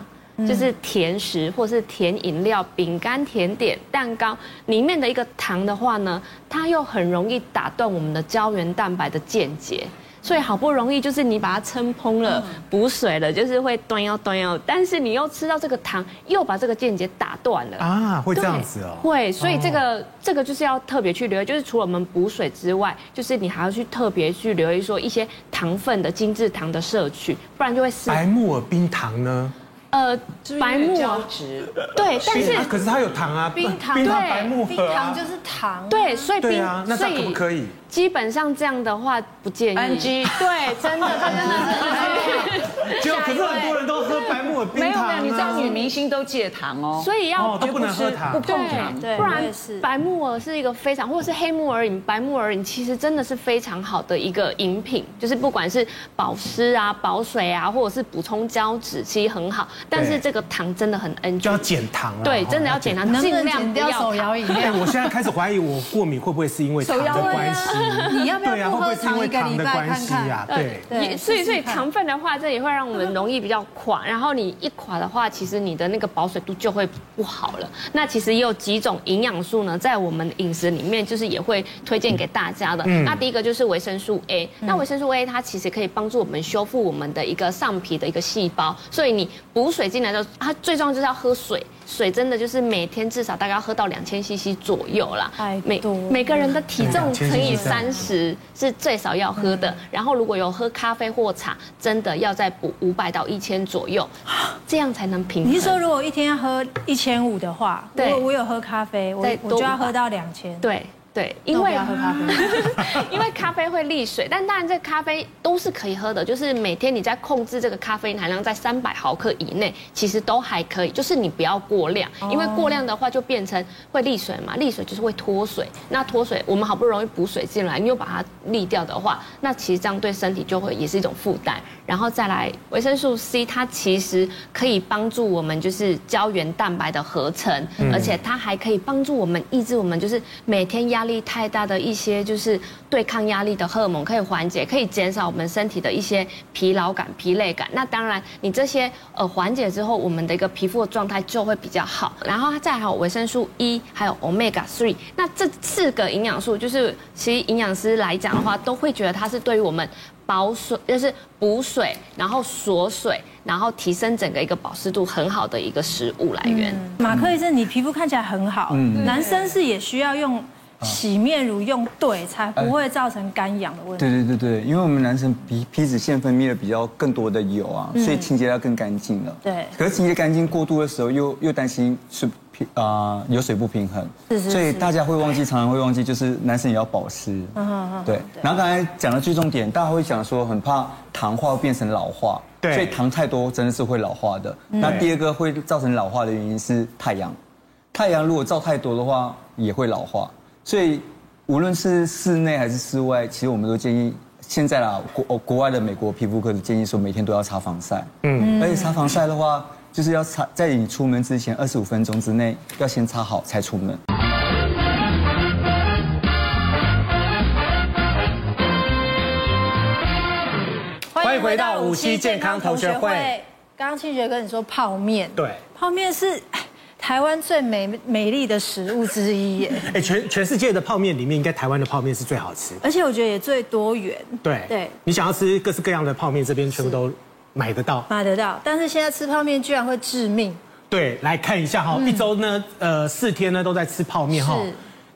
就是甜食或是甜饮料、饼干、甜点、蛋糕里面的一个糖的话呢，它又很容易打断我们的胶原蛋白的间接。所以好不容易就是你把它撑蓬了，补水了，就是会端腰端腰，但是你又吃到这个糖，又把这个间结打断了啊，会这样子哦。会，所以这个这个就是要特别去留意，就是除了我们补水之外，就是你还要去特别去留意说一些糖分的精致糖的摄取，不然就会死。白木耳冰糖呢？呃，白木耳汁，对，但是可是它有糖啊，冰糖，冰白木耳，冰糖就是糖，对，所以冰，那这样可不可以？基本上这样的话不建议。NG，对，真的，他真的是。就可是很多人都喝白木耳冰糖啊。没有没有，你知道女明星都戒糖哦，所以要都不能喝糖，不碰糖，对，不然白木耳是一个非常，或者是黑木耳饮、白木耳饮，其实真的是非常好的一个饮品，就是不管是保湿啊、保水啊，或者是补充胶质，其实很好。但是这个糖真的很 NG，就要减糖了。对，真的要减糖，尽量不要手摇饮料。我现在开始怀疑我过敏会不会是因为糖的关系。你要不要不喝糖一个礼拜看看？对，对，所以所以糖分的话，这也会让我们容易比较垮。然后你一垮的话，其实你的那个保水度就会不好了。那其实也有几种营养素呢，在我们饮食里面就是也会推荐给大家的。那第一个就是维生素 A。那维生素 A 它其实可以帮助我们修复我们的一个上皮的一个细胞。所以你补水进来的时候，它最重要就是要喝水。水真的就是每天至少大概要喝到两千 CC 左右啦，每每个人的体重乘以三十是最少要喝的。然后如果有喝咖啡或茶，真的要再补五百到一千左右，这样才能平衡。你是说如果一天要喝一千五的话，对，我有喝咖啡，我我就要喝到两千。对。对，因为喝咖啡，因为咖啡会利水，但当然这咖啡都是可以喝的，就是每天你在控制这个咖啡因含量在三百毫克以内，其实都还可以，就是你不要过量，因为过量的话就变成会利水嘛，利水就是会脱水，那脱水我们好不容易补水进来，你又把它利掉的话，那其实这样对身体就会也是一种负担。然后再来维生素 C，它其实可以帮助我们就是胶原蛋白的合成，而且它还可以帮助我们抑制我们就是每天压力太大的一些就是对抗压力的荷尔蒙，可以缓解，可以减少我们身体的一些疲劳感、疲累感。那当然，你这些呃缓解之后，我们的一个皮肤的状态就会比较好。然后它再还有维生素 E，还有 Omega three。那这四个营养素，就是其实营养师来讲的话，都会觉得它是对于我们。保水就是补水，然后锁水，然后提升整个一个保湿度很好的一个食物来源。嗯、马克医生，你皮肤看起来很好，嗯、男生是也需要用洗面乳用对，才不会造成干痒的问题。对对对对，因为我们男生皮皮脂腺分泌了比较更多的油啊，所以清洁要更干净了。对，可是清洁干净过度的时候，又又担心是。啊，油水不平衡，是是所以大家会忘记，常常会忘记，就是男生也要保湿。对。然后刚才讲的最重点，大家会讲说很怕糖化变成老化，对，所以糖太多真的是会老化的。那第二个会造成老化的原因是太阳，太阳如果照太多的话也会老化。所以无论是室内还是室外，其实我们都建议，现在啦国国外的美国皮肤科的建议说每天都要擦防晒。嗯，而且擦防晒的话。就是要擦，在你出门之前二十五分钟之内要先擦好才出门。欢迎回到五期健康同学会。刚刚清学跟你说泡面，对，泡面是台湾最美美丽的食物之一耶。哎，全全世界的泡面里面，应该台湾的泡面是最好吃，而且我觉得也最多元。对对，你想要吃各式各样的泡面，这边全部都。买得到，买得到，但是现在吃泡面居然会致命。对，来看一下哈，一周呢，呃，四天呢都在吃泡面哈。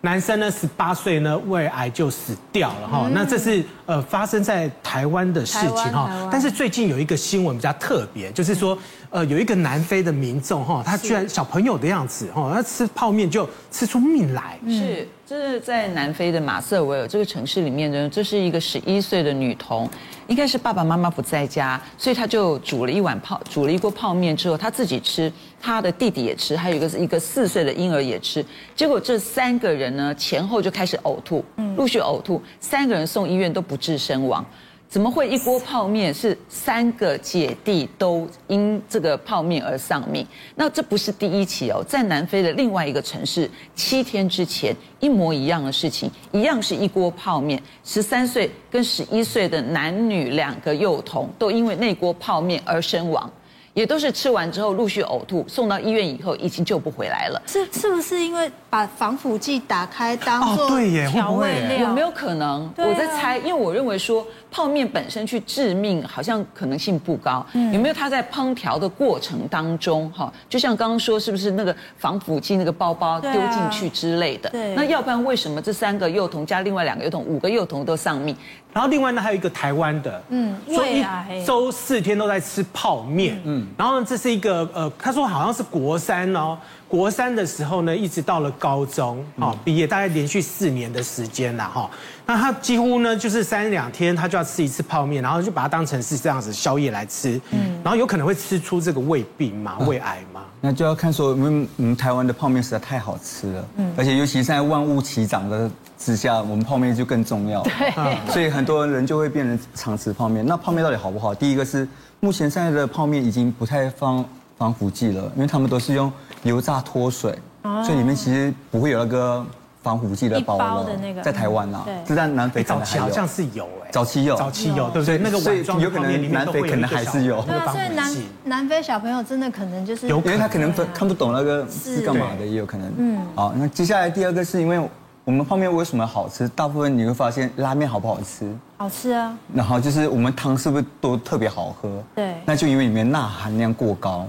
男生呢，十八岁呢，胃癌就死掉了哈。那这是呃发生在台湾的事情哈。但是最近有一个新闻比较特别，就是说。呃，有一个南非的民众哈，他居然小朋友的样子哈，他吃泡面就吃出命来。是，这是在南非的马瑟维尔这个城市里面呢，这是一个十一岁的女童，应该是爸爸妈妈不在家，所以他就煮了一碗泡，煮了一锅泡面之后，他自己吃，他的弟弟也吃，还有一个是一个四岁的婴儿也吃，结果这三个人呢前后就开始呕吐，陆续呕吐，三个人送医院都不不治身亡。怎么会一锅泡面是三个姐弟都因这个泡面而丧命？那这不是第一起哦，在南非的另外一个城市，七天之前一模一样的事情，一样是一锅泡面，十三岁跟十一岁的男女两个幼童都因为那锅泡面而身亡。也都是吃完之后陆续呕吐，送到医院以后已经救不回来了。是是不是因为把防腐剂打开当做调味料？哦，对耶，会会？有没有可能？啊、我在猜，因为我认为说泡面本身去致命好像可能性不高。嗯、有没有它在烹调的过程当中哈？就像刚刚说，是不是那个防腐剂那个包包丢进去之类的？对、啊。那要不然为什么这三个幼童加另外两个幼童，五个幼童都丧命？然后另外呢，还有一个台湾的，嗯，说一周四天都在吃泡面，嗯，然后呢，这是一个呃，他说好像是国三哦，国三的时候呢，一直到了高中，哦，毕业大概连续四年的时间了哈。那他几乎呢，就是三两天他就要吃一次泡面，然后就把它当成是这样子宵夜来吃，嗯，然后有可能会吃出这个胃病嘛，胃癌嘛。那就要看说，因为我们台湾的泡面实在太好吃了，嗯，而且尤其现在万物齐涨的。之下，我们泡面就更重要。对，所以很多人就会变成常吃泡面。那泡面到底好不好？第一个是目前现在的泡面已经不太放防腐剂了，因为他们都是用油炸脱水，所以里面其实不会有那个防腐剂的包了。在台湾啊，是在南非早期好像是有哎，早期有，早期有，对不对？那个碗装有可能南非可能还是有。对啊，所以南南非小朋友真的可能就是，因为他可能分看不懂那个是干嘛的，也有可能。嗯，好，那接下来第二个是因为。我们泡面为什么好吃？大部分你会发现拉面好不好吃？好吃啊。然后就是我们汤是不是都特别好喝？对。那就因为里面钠含量过高，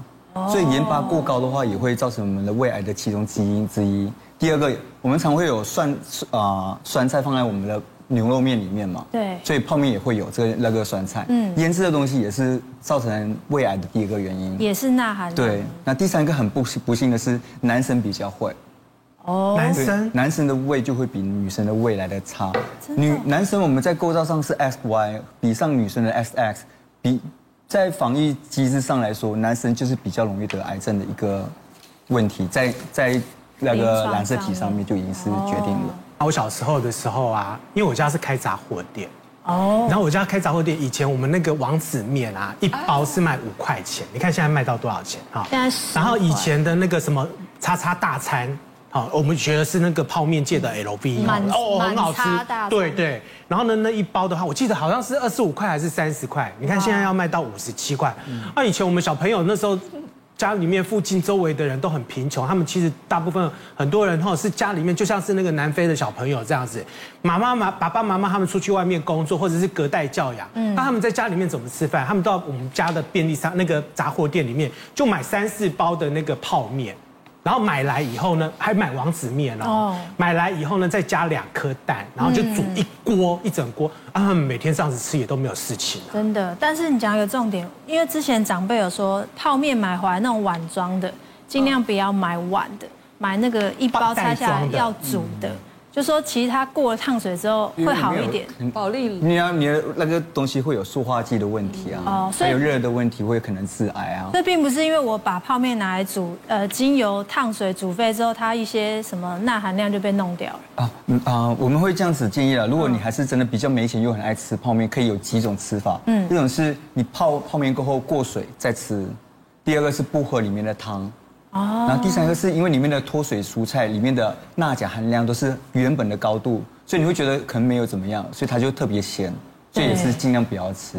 所以盐巴过高的话也会造成我们的胃癌的其中基因之一。第二个，我们常会有酸啊酸菜放在我们的牛肉面里面嘛？对。所以泡面也会有这个那个酸菜。嗯。腌制的东西也是造成胃癌的第一个原因。也是钠含量。对。那第三个很不不幸的是，男生比较会。哦，男生男生的胃就会比女生的胃来的差。女男生我们在构造上是 S Y，比上女生的 S X，比在防疫机制上来说，男生就是比较容易得癌症的一个问题，在在那个染色体上面就已经是决定了。我小时候的时候啊，因为我家是开杂货店，哦，然后我家开杂货店，以前我们那个王子面啊，一包是卖五块钱，你看现在卖到多少钱啊？现在十。然后以前的那个什么叉叉大餐。好，我们觉得是那个泡面界的 LV 哦，很好吃，对对。然后呢，那一包的话，我记得好像是二十五块还是三十块。你看现在要卖到五十七块。那以前我们小朋友那时候，家里面附近周围的人都很贫穷，他们其实大部分很多人哈是家里面就像是那个南非的小朋友这样子，妈妈妈爸爸妈妈他们出去外面工作或者是隔代教养，嗯，那他们在家里面怎么吃饭？他们到我们家的便利商那个杂货店里面就买三四包的那个泡面。然后买来以后呢，还买王子面哦。买来以后呢，再加两颗蛋，然后就煮一锅一整锅，啊，他们每天这样子吃也都没有事情。真的，但是你讲一个重点，因为之前长辈有说，泡面买回来那种碗装的，尽量不要买碗的，买那个一包拆下来要煮的。就说其实它过了烫水之后会好一点，保利。你要你的那个东西会有塑化剂的问题啊，哦，所以有热的问题会可能致癌啊。这并不是因为我把泡面拿来煮，呃，精油烫水煮沸之后，它一些什么钠含量就被弄掉了啊。嗯啊，我们会这样子建议啊，如果你还是真的比较没钱又很爱吃泡面，可以有几种吃法。嗯，一种是你泡泡面过后过水再吃，第二个是不喝里面的汤。哦，然后第三个是因为里面的脱水蔬菜里面的钠钾含量都是原本的高度，所以你会觉得可能没有怎么样，所以它就特别咸，所以也是尽量不要吃。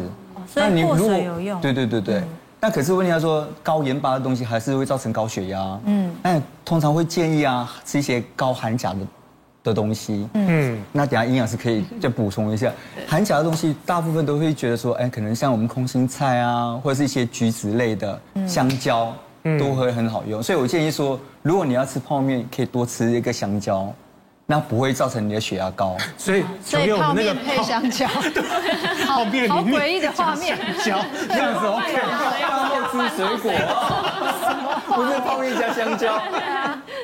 那你如果有用，对对对对，那可是问题他说高盐巴的东西还是会造成高血压。嗯，那通常会建议啊吃一些高含钾的的东西。嗯，那等下营养师可以再补充一下，含钾的东西大部分都会觉得说，哎，可能像我们空心菜啊，或者是一些橘子类的香蕉。都会很好用，所以我建议说，如果你要吃泡面，可以多吃一个香蕉，那不会造成你的血压高。所以，所以泡面配香蕉，泡面好诡异的画面，香蕉这样子 OK。吃水果，不是泡面加香蕉，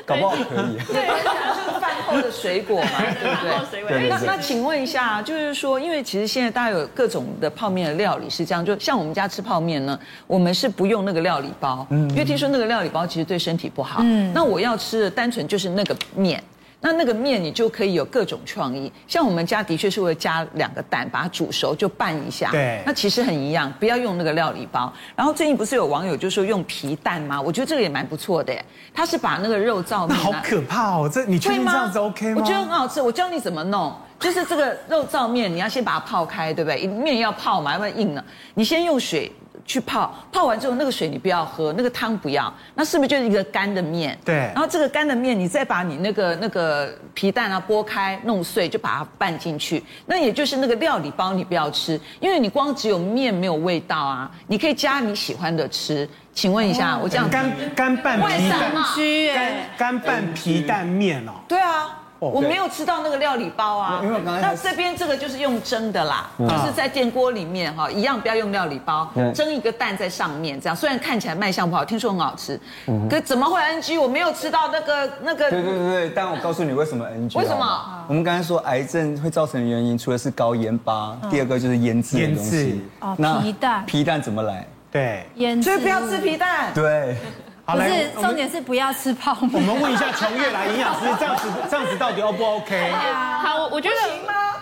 搞不好可以。对，就是饭后的水果嘛，对不对？对。那那请问一下，就是说，因为其实现在大家有各种的泡面的料理是这样，就像我们家吃泡面呢，我们是不用那个料理包，嗯，因为听说那个料理包其实对身体不好，嗯，那我要吃的单纯就是那个面。那那个面你就可以有各种创意，像我们家的确是会加两个蛋，把它煮熟就拌一下。对，那其实很一样，不要用那个料理包。然后最近不是有网友就说用皮蛋吗？我觉得这个也蛮不错的，他是把那个肉燥面。那好可怕哦！这你确定这样子 OK 吗？我觉得很好吃，我教你怎么弄。就是这个肉燥面，你要先把它泡开，对不对？面要泡嘛，要不然硬了。你先用水。去泡，泡完之后那个水你不要喝，那个汤不要，那是不是就是一个干的面？对。然后这个干的面，你再把你那个那个皮蛋啊剥开弄碎，就把它拌进去。那也就是那个料理包你不要吃，因为你光只有面没有味道啊。你可以加你喜欢的吃。请问一下，哦、我这样干干拌皮蛋，干干拌皮蛋面哦。对啊。我没有吃到那个料理包啊，那这边这个就是用蒸的啦，就是在电锅里面哈，一样不要用料理包，蒸一个蛋在上面，这样虽然看起来卖相不好，听说很好吃，可怎么会 NG？我没有吃到那个那个。对对对对，但我告诉你为什么 NG？为什么？我们刚才说癌症会造成的原因，除了是高盐巴，第二个就是腌制的东西。哦，皮蛋。皮蛋怎么来？对，腌制。所以不要吃皮蛋。对。不是，重点是不要吃泡面。我们问一下琼月来营养师，这样子 这样子到底 O 不 OK？好，我觉得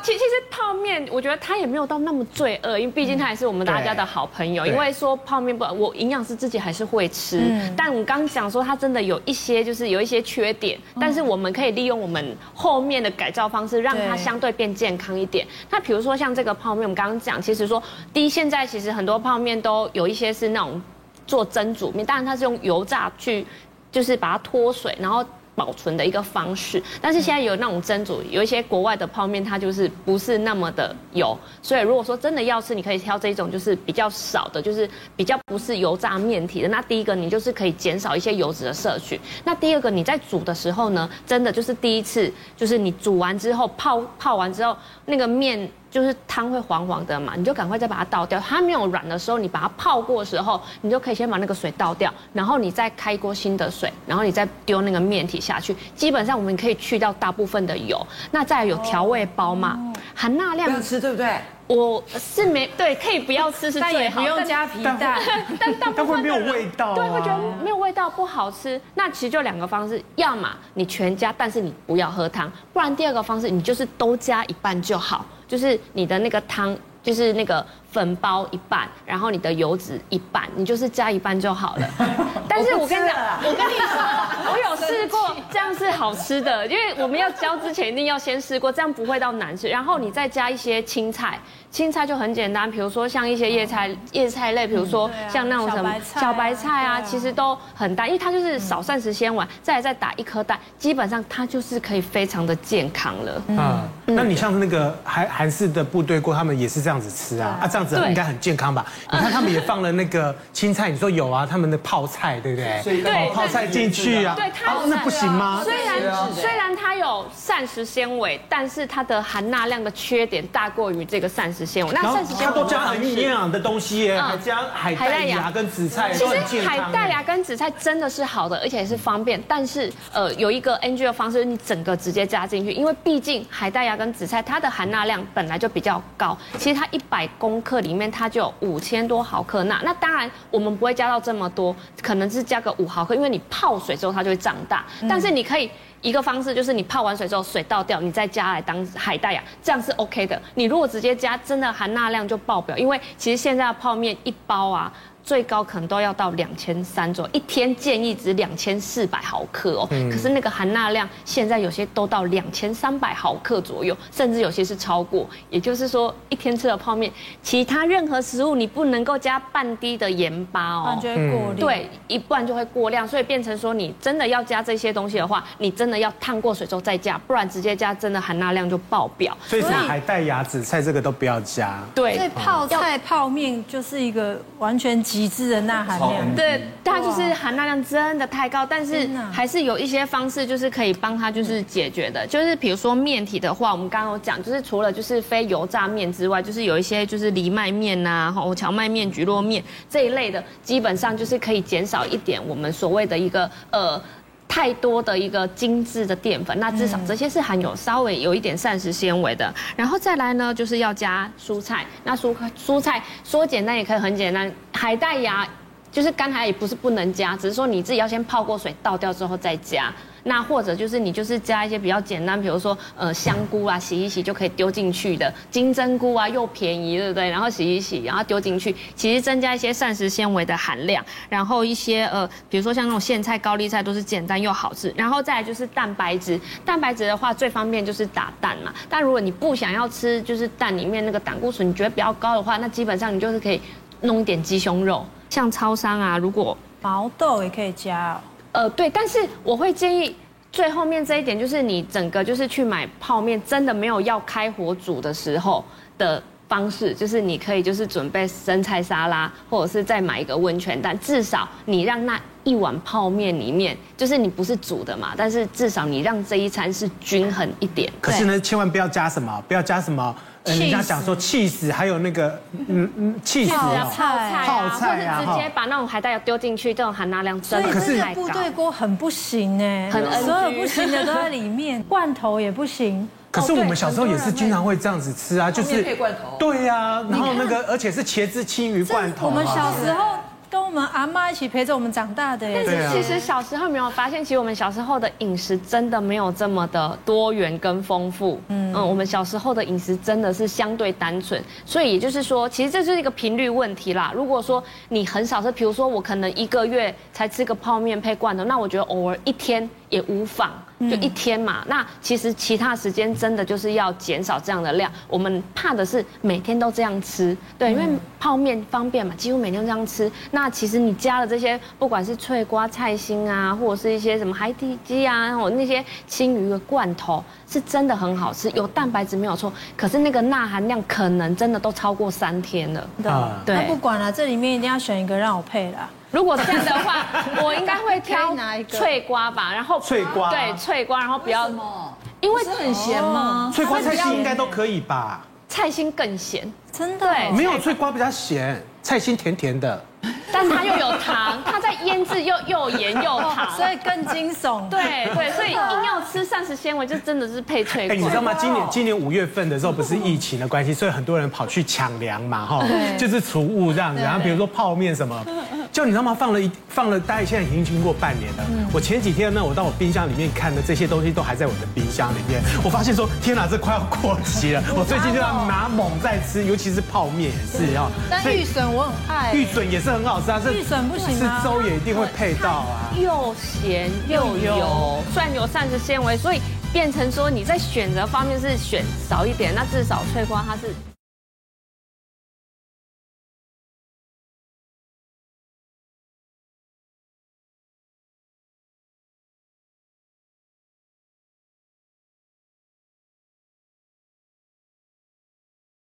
其其实泡面，我觉得它也没有到那么罪恶，因为毕竟它也是我们大家的好朋友。因为说泡面不，我营养师自己还是会吃。但我刚刚讲说它真的有一些就是有一些缺点，但是我们可以利用我们后面的改造方式，让它相对变健康一点。那比如说像这个泡面，我们刚刚讲，其实说第一，现在其实很多泡面都有一些是那种。做蒸煮面，当然它是用油炸去，就是把它脱水，然后保存的一个方式。但是现在有那种蒸煮，有一些国外的泡面，它就是不是那么的油。所以如果说真的要吃，你可以挑这种，就是比较少的，就是比较不是油炸面体的。那第一个，你就是可以减少一些油脂的摄取。那第二个，你在煮的时候呢，真的就是第一次，就是你煮完之后泡泡完之后，那个面。就是汤会黄黄的嘛，你就赶快再把它倒掉。它没有软的时候，你把它泡过的时候，你就可以先把那个水倒掉，然后你再开一锅新的水，然后你再丢那个面体下去。基本上我们可以去掉大部分的油。那再有调味包嘛，含钠量。不要吃，对不对？我是没对，可以不要吃是最好，不用加皮蛋，但大部分会没有味道，对，会觉得没有味道不好吃。那其实就两个方式，要么你全加，但是你不要喝汤；不然第二个方式，你就是都加一半就好。就是你的那个汤，就是那个粉包一半，然后你的油脂一半，你就是加一半就好了。但是我跟你讲，我跟你说，我有试过，这样是好吃的，因为我们要教之前一定要先试过，这样不会到难吃。然后你再加一些青菜。青菜就很简单，比如说像一些叶菜、叶菜类，比如说像那种什么小白菜啊，其实都很大，因为它就是少膳食纤维，再来再打一颗蛋，基本上它就是可以非常的健康了。嗯，那你像那个韩韩式的部队锅，他们也是这样子吃啊，啊，这样子应该很健康吧？你看他们也放了那个青菜，你说有啊，他们的泡菜对不对？对，泡菜进去啊。对，它那不行吗？虽然虽然它有膳食纤维，但是它的含钠量的缺点大过于这个膳食纤维。那膳食纤维它都加很营养的东西耶，还加海带芽跟紫菜，其实海带芽跟紫菜真的是好的，而且也是方便。但是呃，有一个 NG 的方式，你整个直接加进去，因为毕竟海带芽跟紫菜它的含钠量本来就比较高，其实它一百公克里面它就有五千多毫克钠。那当然我们不会加到这么多，可能是加个五毫克，因为你泡水之后它就会长大。但是你可以。一个方式就是你泡完水之后水倒掉，你再加来当海带啊，这样是 OK 的。你如果直接加，真的含钠量就爆表，因为其实现在的泡面一包啊。最高可能都要到两千三左右，一天建议值两千四百毫克哦。可是那个含钠量现在有些都到两千三百毫克左右，甚至有些是超过。也就是说，一天吃的泡面，其他任何食物你不能够加半滴的盐巴哦，就会过量。对，一半就会过量，所以变成说你真的要加这些东西的话，你真的要烫过水之后再加，不然直接加真的含钠量就爆表。所以海带芽、紫菜这个都不要加。对，所以泡菜泡面就是一个完全。极致的钠含量。对，它就是含钠量真的太高，但是还是有一些方式就是可以帮它就是解决的，就是比如说面体的话，我们刚刚有讲，就是除了就是非油炸面之外，就是有一些就是藜麦面呐、啊、荞麦面、菊络面这一类的，基本上就是可以减少一点我们所谓的一个呃。太多的一个精致的淀粉，那至少这些是含有稍微有一点膳食纤维的。然后再来呢，就是要加蔬菜。那蔬蔬菜说简单也可以很简单，海带芽就是干海也不是不能加，只是说你自己要先泡过水倒掉之后再加。那或者就是你就是加一些比较简单，比如说呃香菇啊，洗一洗就可以丢进去的金针菇啊，又便宜，对不对？然后洗一洗，然后丢进去，其实增加一些膳食纤维的含量，然后一些呃，比如说像那种苋菜、高丽菜都是简单又好吃。然后再来就是蛋白质，蛋白质的话最方便就是打蛋嘛。但如果你不想要吃，就是蛋里面那个胆固醇你觉得比较高的话，那基本上你就是可以弄一点鸡胸肉。像超商啊，如果毛豆也可以加。呃，对，但是我会建议最后面这一点，就是你整个就是去买泡面，真的没有要开火煮的时候的方式，就是你可以就是准备生菜沙拉，或者是再买一个温泉蛋，至少你让那一碗泡面里面，就是你不是煮的嘛，但是至少你让这一餐是均衡一点。可是呢，千万不要加什么，不要加什么。呃，人家讲说气死，还有那个嗯嗯起司啊，泡菜泡菜啊，或者直接把那种海带丢进去，这种含钠量真的太高。可是部队锅很不行哎，很所有不行的都在里面，罐头也不行。可是我们小时候也是经常会这样子吃啊，就是配罐头。对呀，然后那个而且是茄子青鱼罐头。我们小时候。跟我们阿妈一起陪着我们长大的耶。但是其实小时候没有发现，其实我们小时候的饮食真的没有这么的多元跟丰富。嗯嗯，我们小时候的饮食真的是相对单纯，所以也就是说，其实这就是一个频率问题啦。如果说你很少吃，比如说我可能一个月才吃个泡面配罐头，那我觉得偶尔一天也无妨。就一天嘛，那其实其他时间真的就是要减少这样的量。我们怕的是每天都这样吃，对，因为泡面方便嘛，几乎每天都这样吃。那其实你加了这些，不管是脆瓜、菜心啊，或者是一些什么海底鸡啊，或那些青鱼的罐头，是真的很好吃，有蛋白质没有错。可是那个钠含量可能真的都超过三天了。对，那不管了，这里面一定要选一个让我配的。如果这样的话，我应该会挑脆瓜吧，然后脆瓜对脆瓜，然后不要？因为很咸吗？脆瓜菜心应该都可以吧？菜心更咸，真的？对，没有脆瓜比较咸，菜心甜甜的。但它又有糖，它在腌制又又盐又糖，所以更惊悚。对对，所以硬要吃膳食纤维，就真的是配脆骨。哎，你知道吗？今年今年五月份的时候，不是疫情的关系，所以很多人跑去抢粮嘛，哈，就是储物这样子。然后比如说泡面什么。就你知道吗？放了一放了，大概现在已经经过半年了。我前几天呢，我到我冰箱里面看的这些东西都还在我的冰箱里面。我发现说，天哪，这快要过期了。我最近就要拿猛在吃，尤其是泡面也是啊。但玉笋我很爱，玉笋也是很好吃啊。玉笋不行粥也一定会配到啊。又咸又油，虽然有膳食纤维，所以变成说你在选择方面是选少一点，那至少翠花它是。